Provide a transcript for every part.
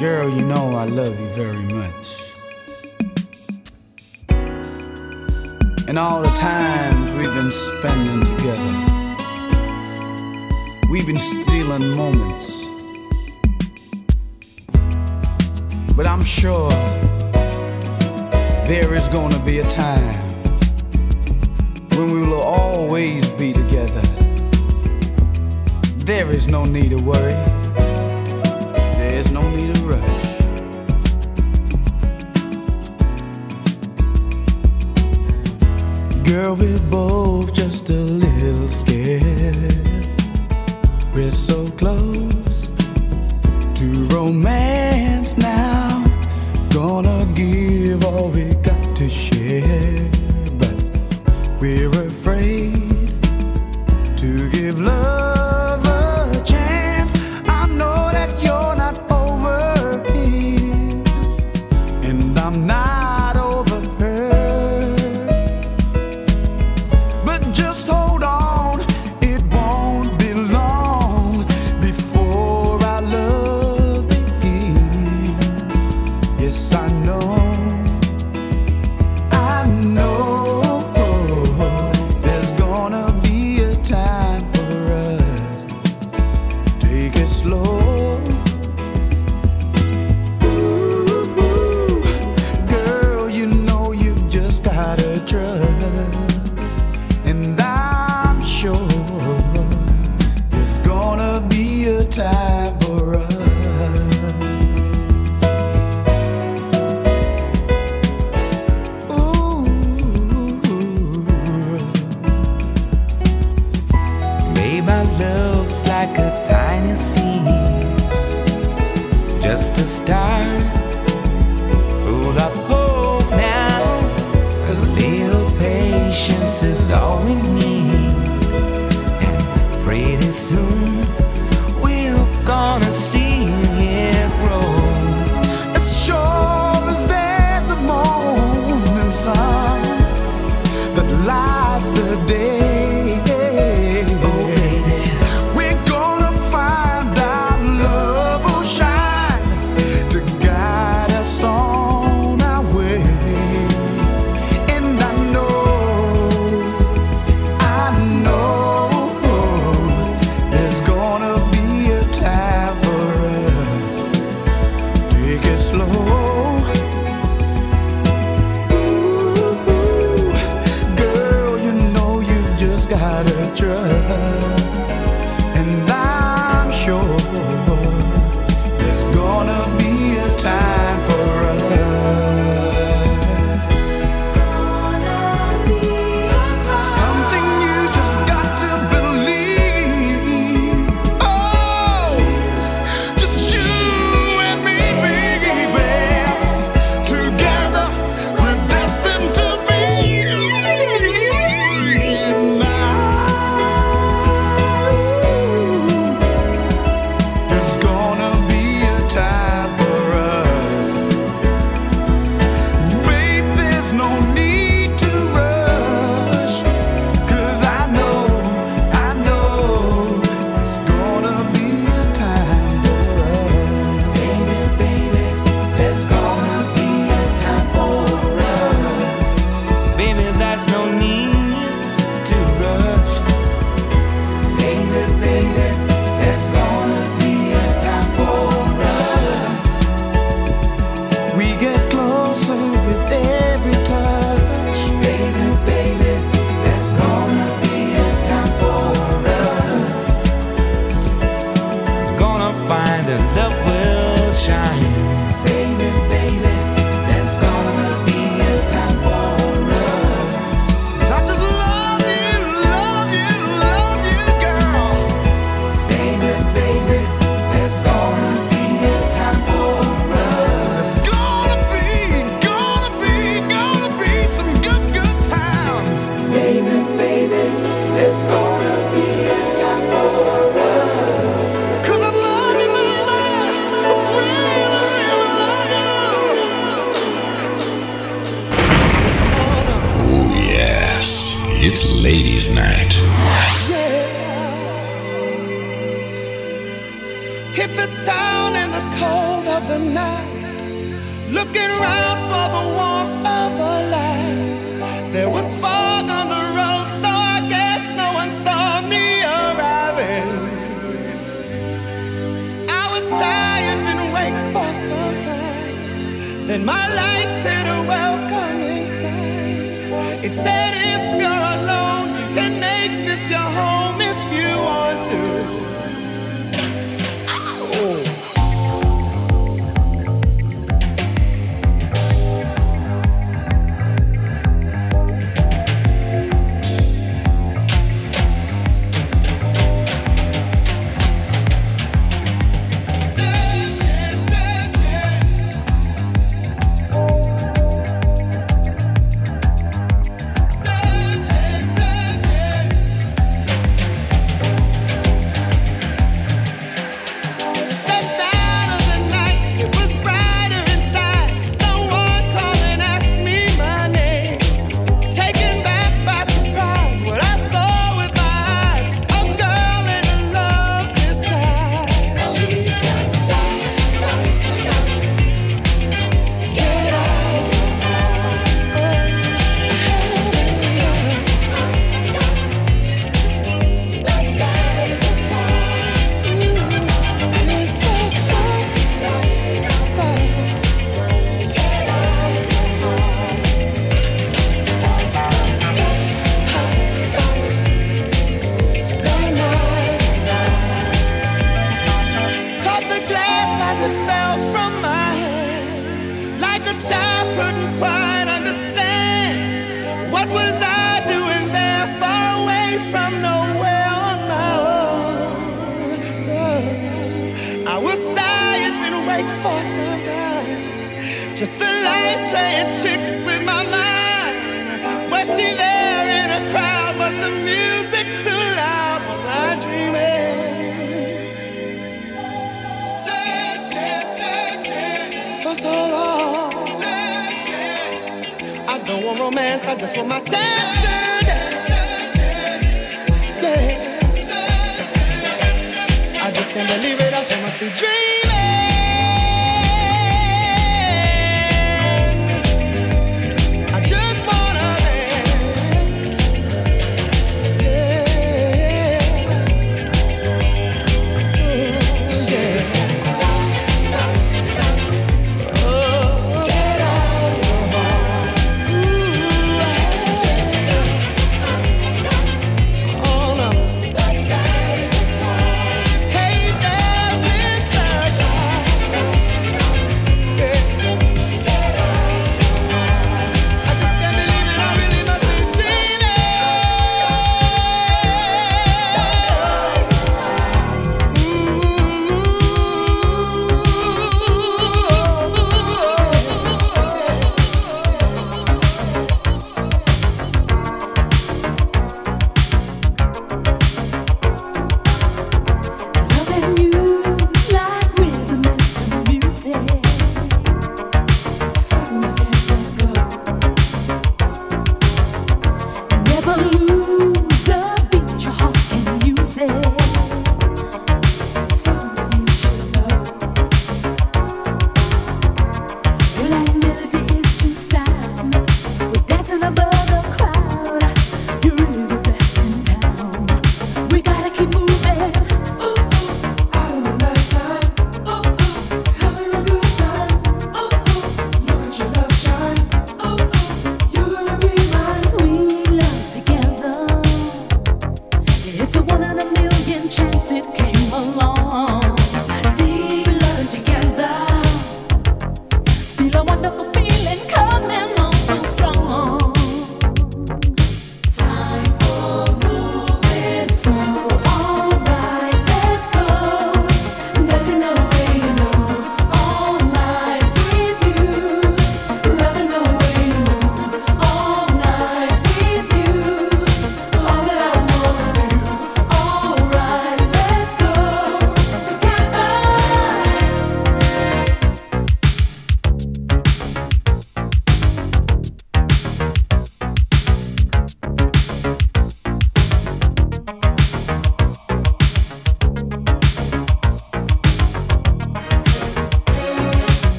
Girl, you know I love you very much. And all the times we've been spending together, we've been stealing moments. But I'm sure there is gonna be a time when we will always be together. There is no need to worry there's no need to rush. Girl, we're both just a little scared. We're so close to romance now. Gonna give all we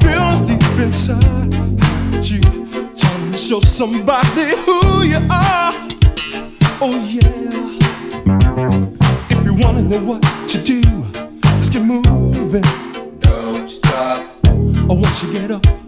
feels deep inside. You tell me show somebody who you are. Oh yeah. If you wanna know what to do, just get moving. Don't stop. Or once you get up.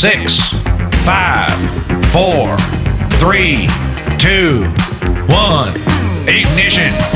Six, five, four, three, two, one. Ignition.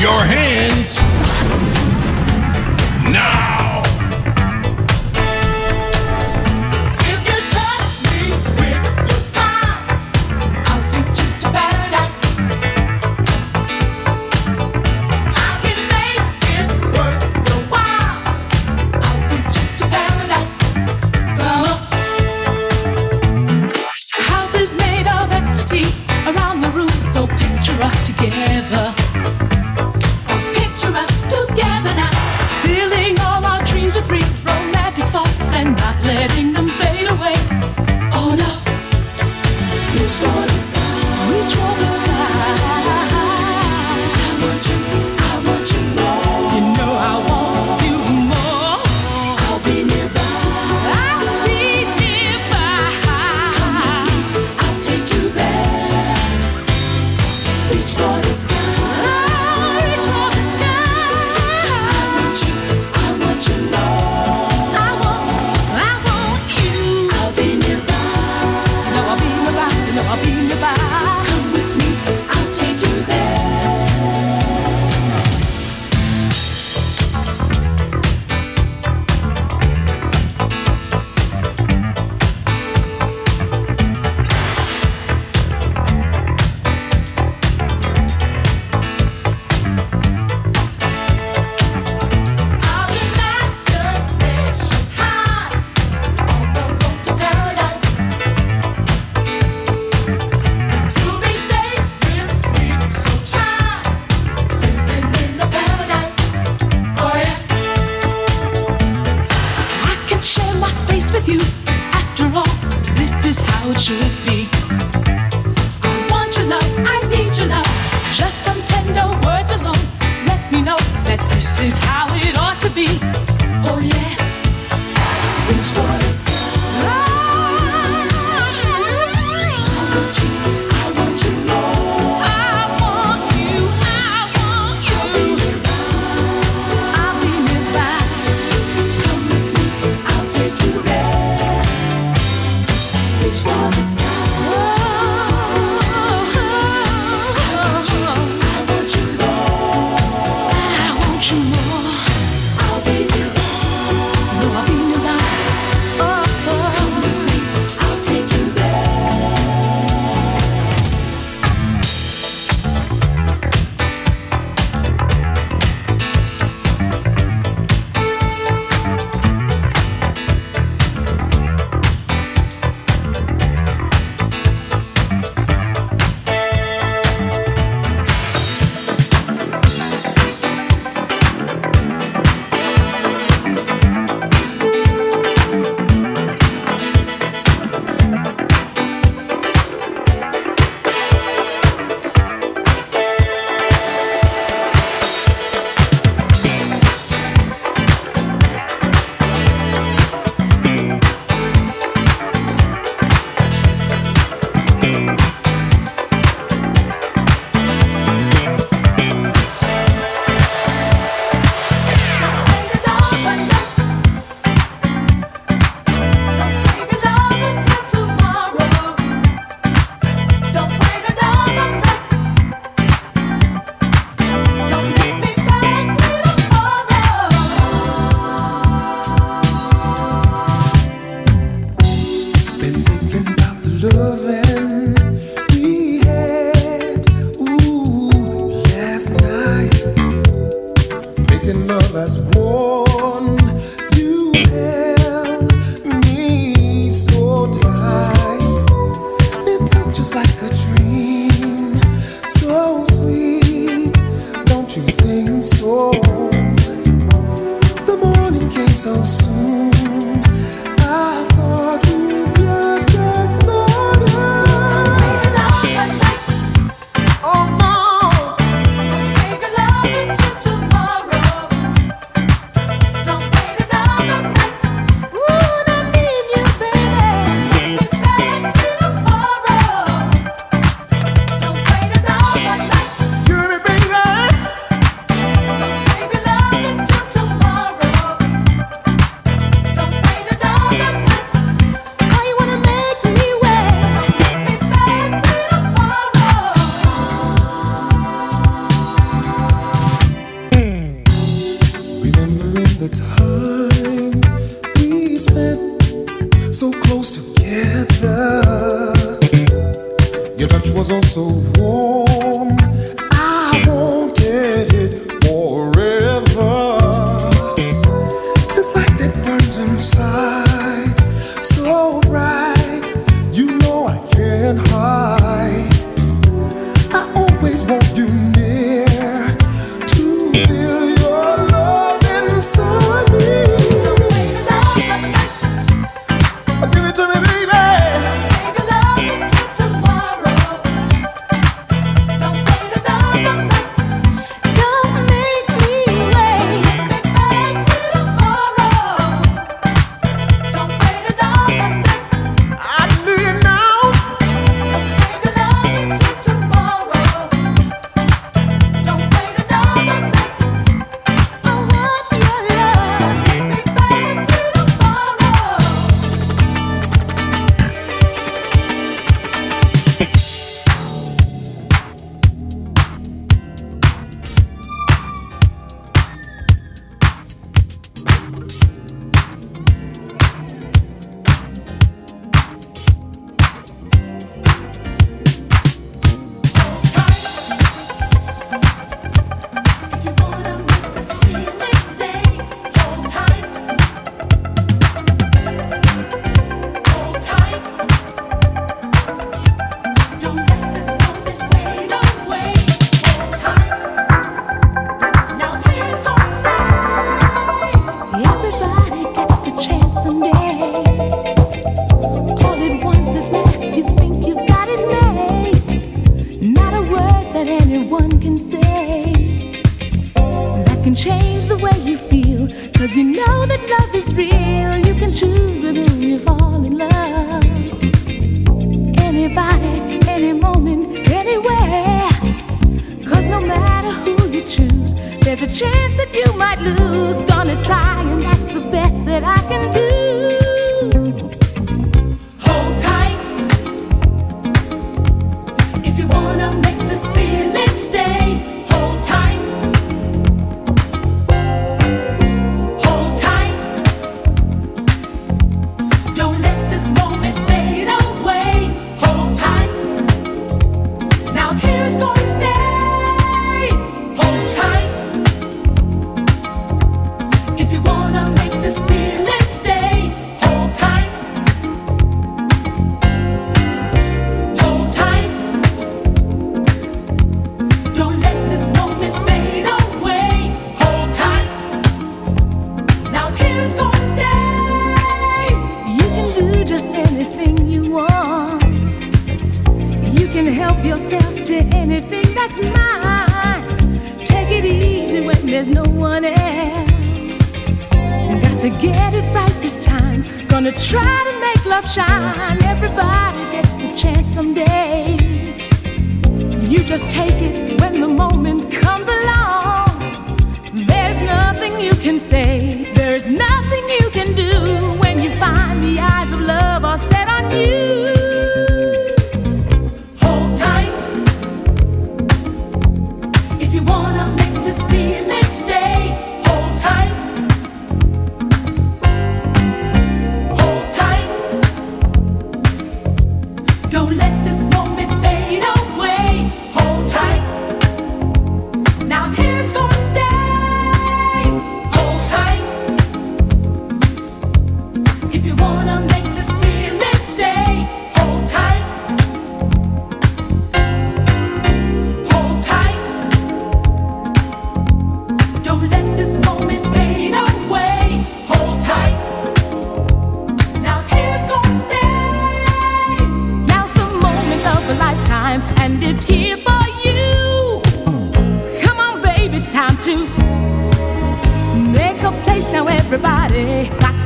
your hands.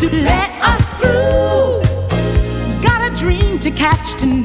to let us through. Got a dream to catch tonight.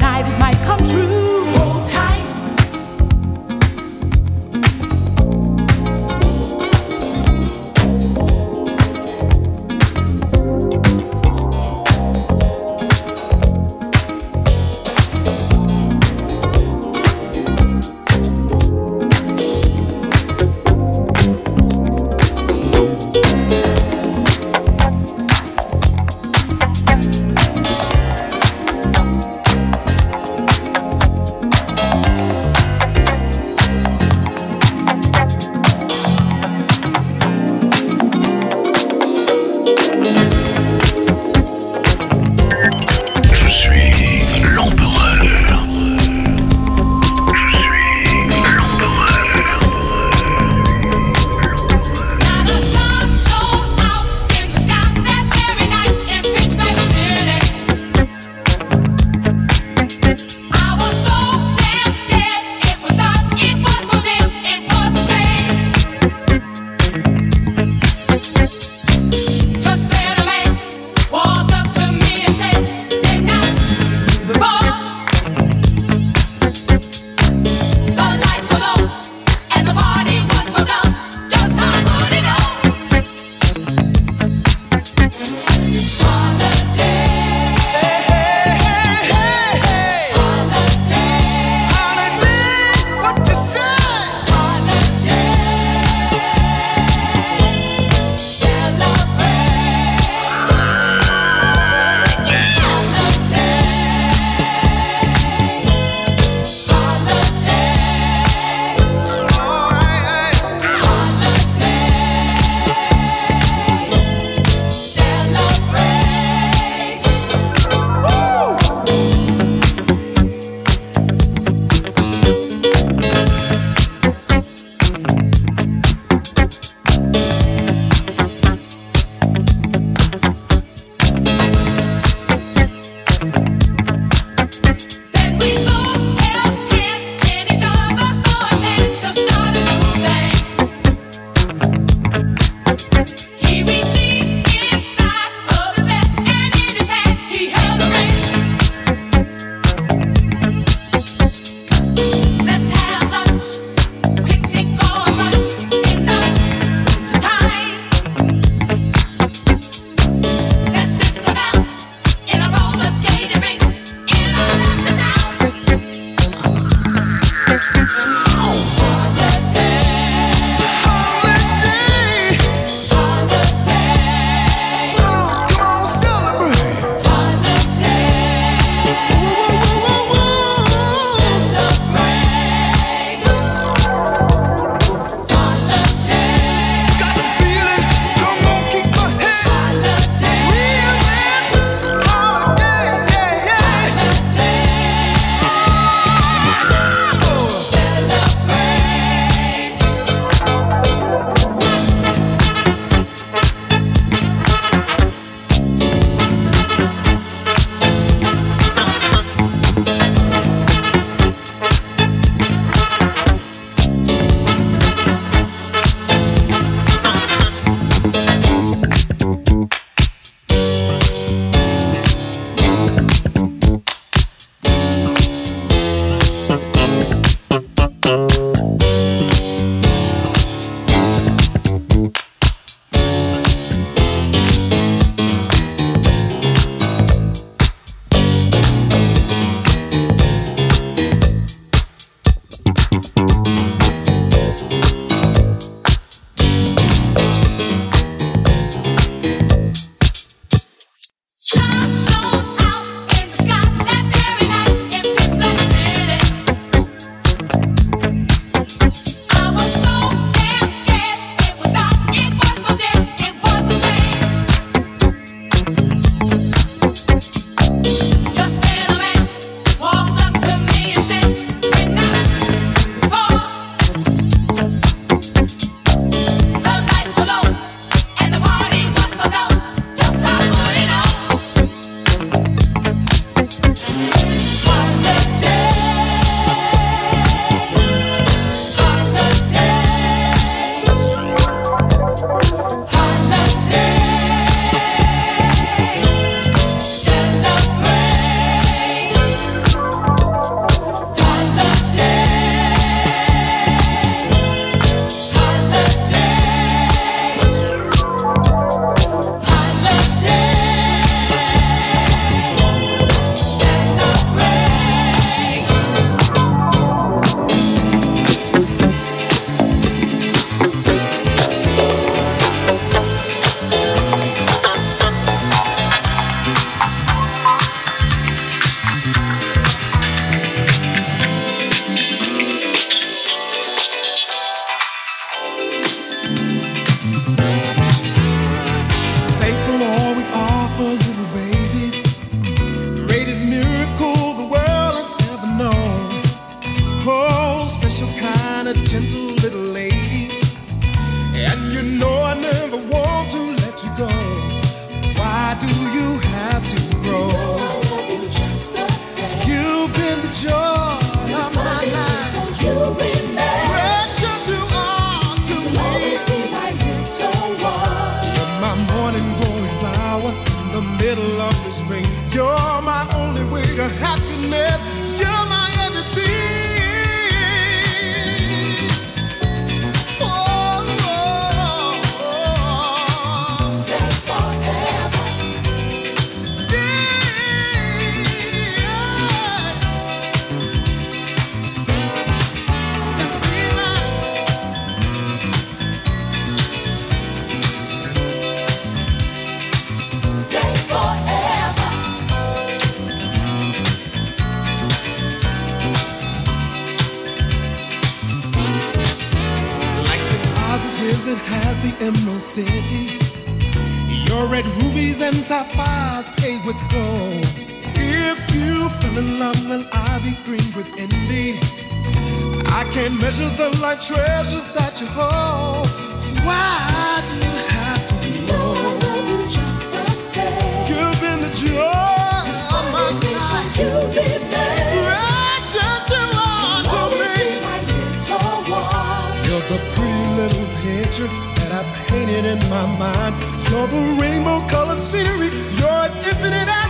Yeah. Sapphires paid with gold. If you fell in love, then I'll be green with envy. I can't measure the life treasures that you hold. Why do you have to be I love you just the same. You've been the joy of my life. You remain. Precious you are to me. be my little one. You're the pretty little picture painted in my mind. You're the rainbow colored scenery. You're as infinite as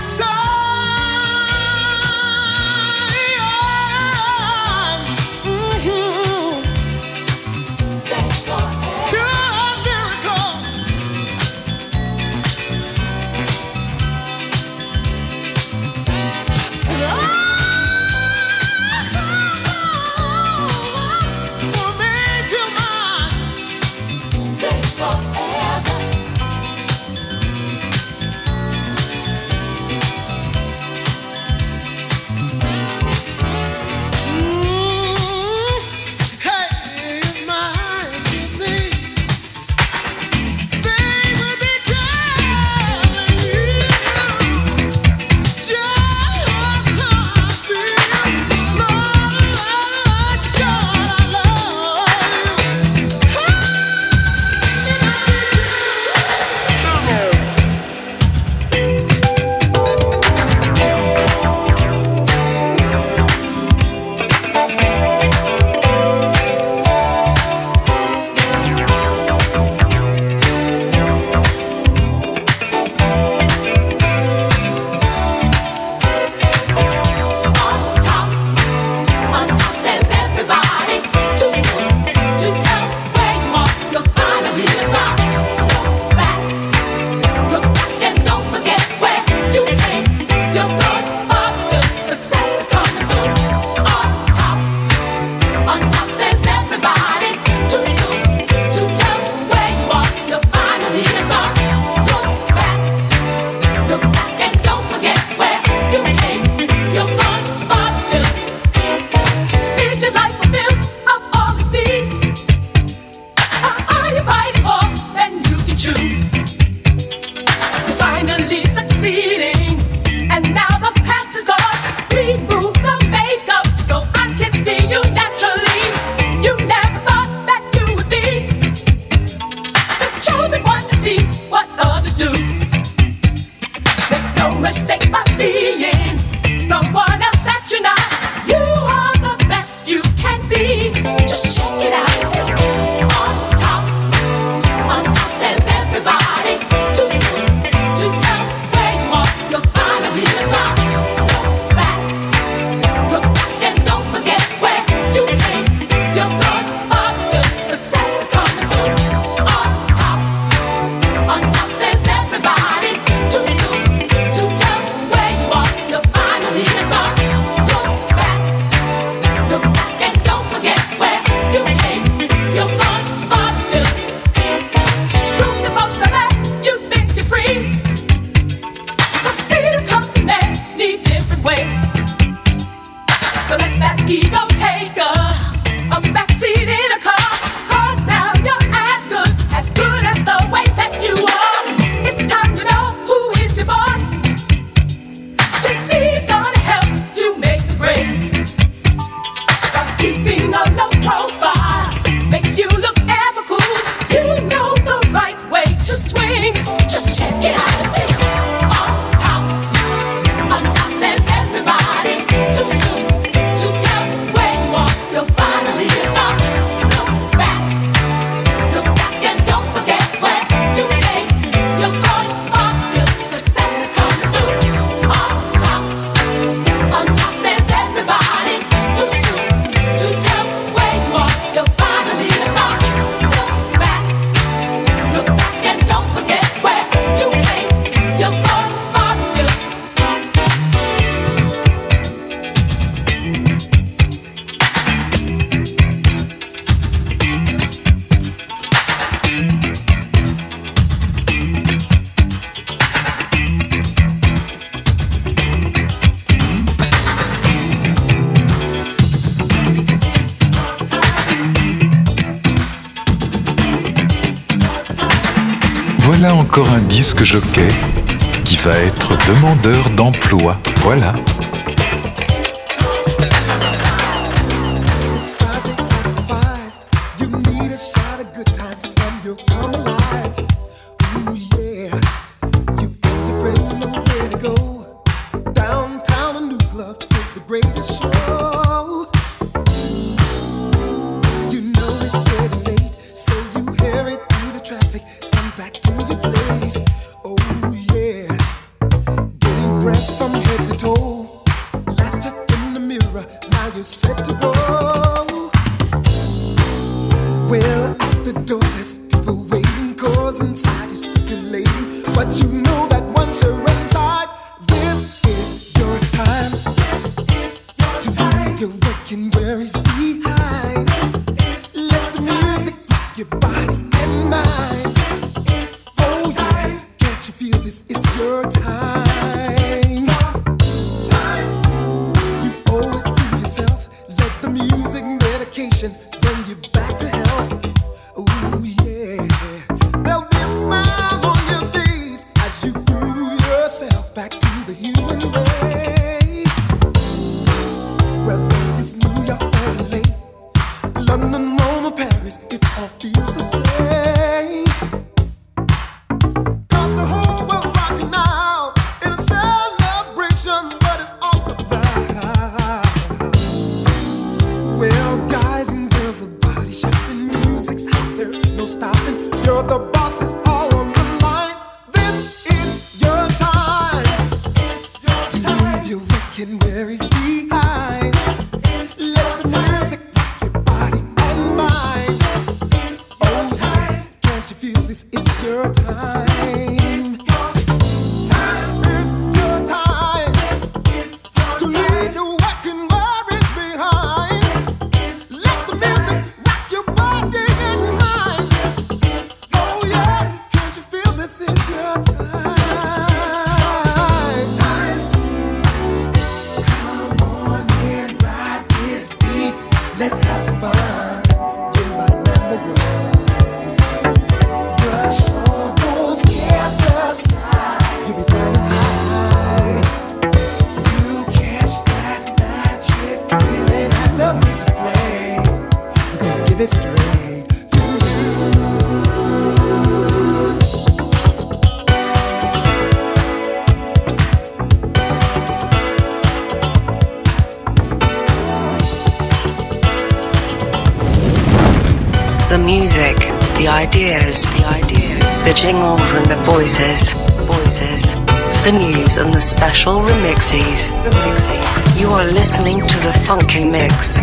ideas, the ideas, the jingles and the voices, voices, the news and the special remixes, remixes. You are listening to the Funky Mix.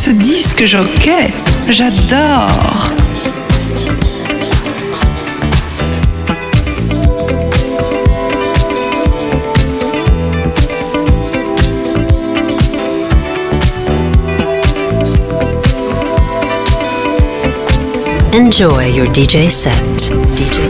ce disque jockey. J'adore. Enjoy your DJ set. DJ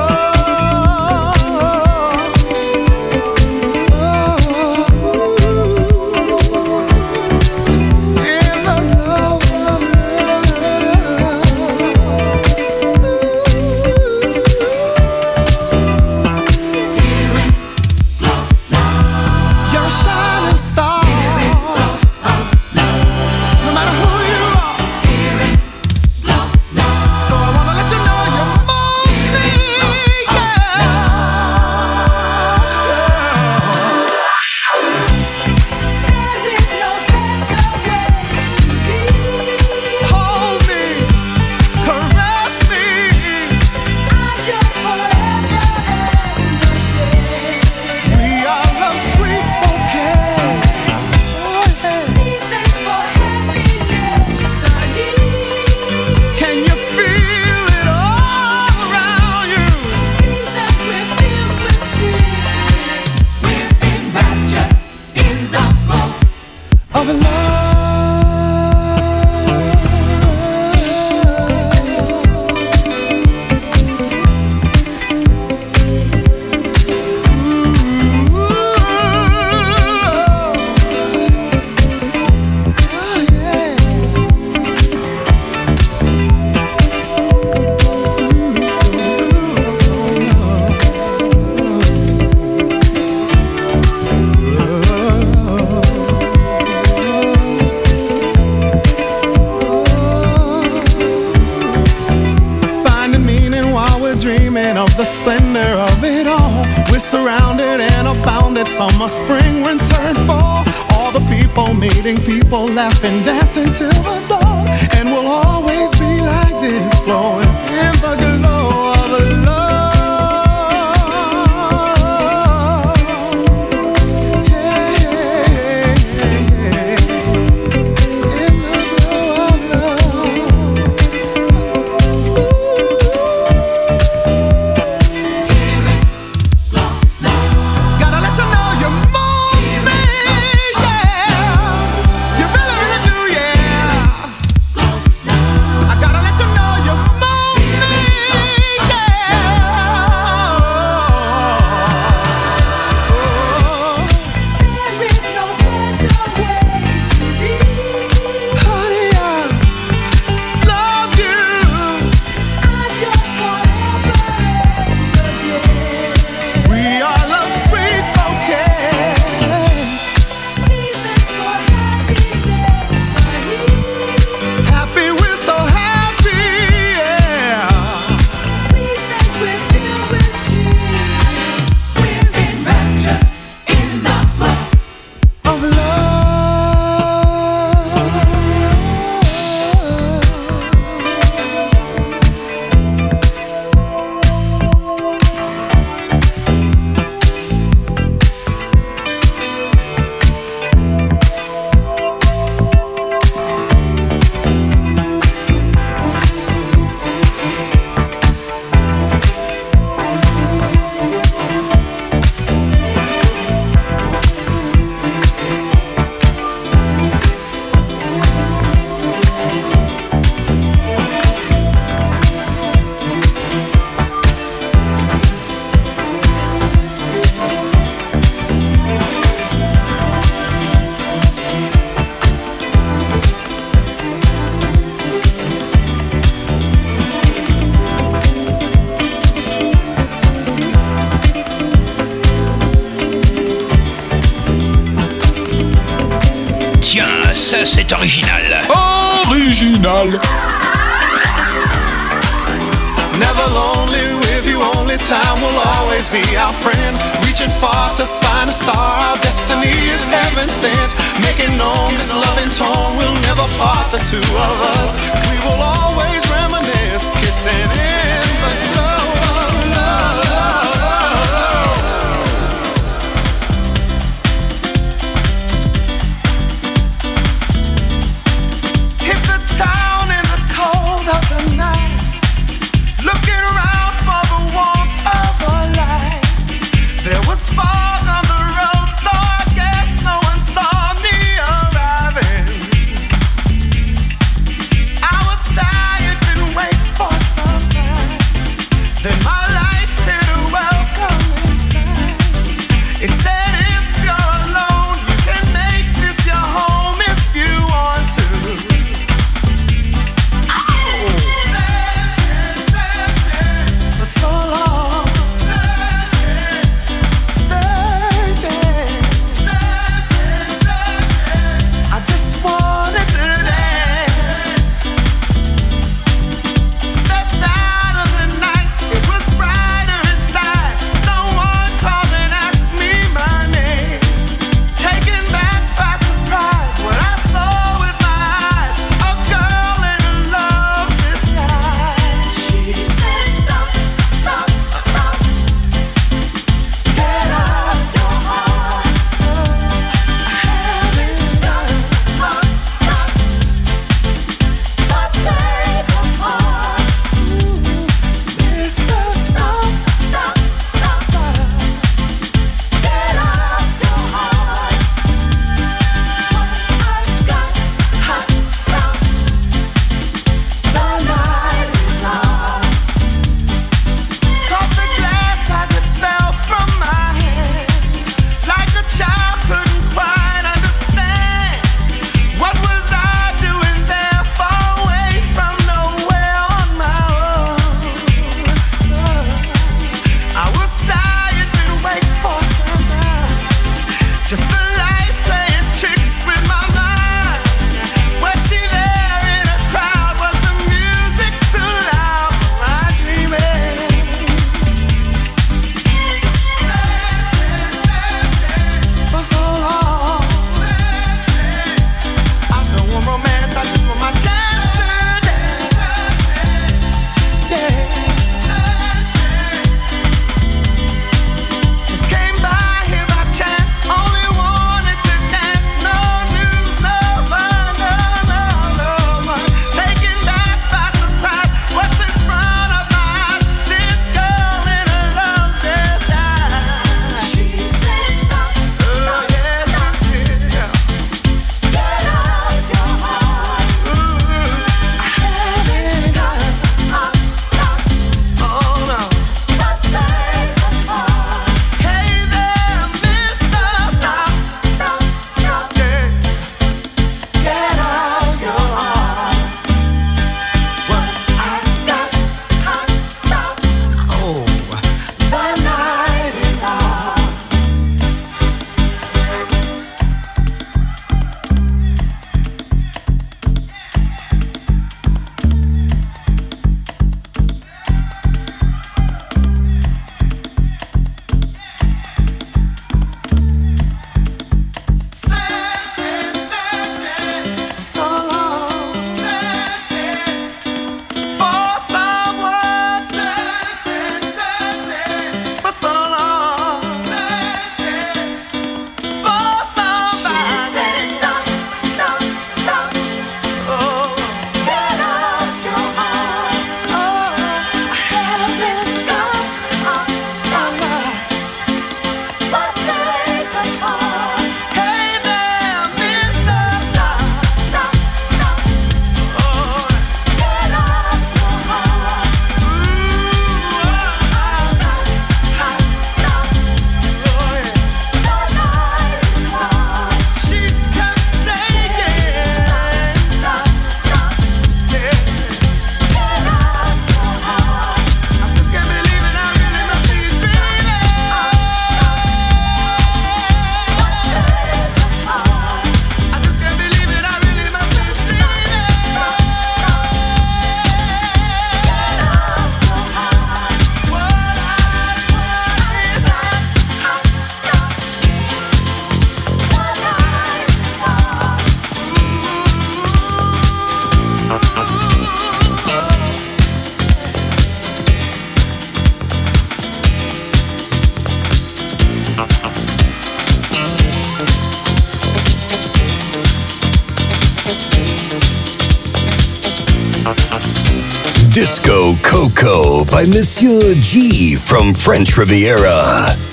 By Monsieur G from French Riviera.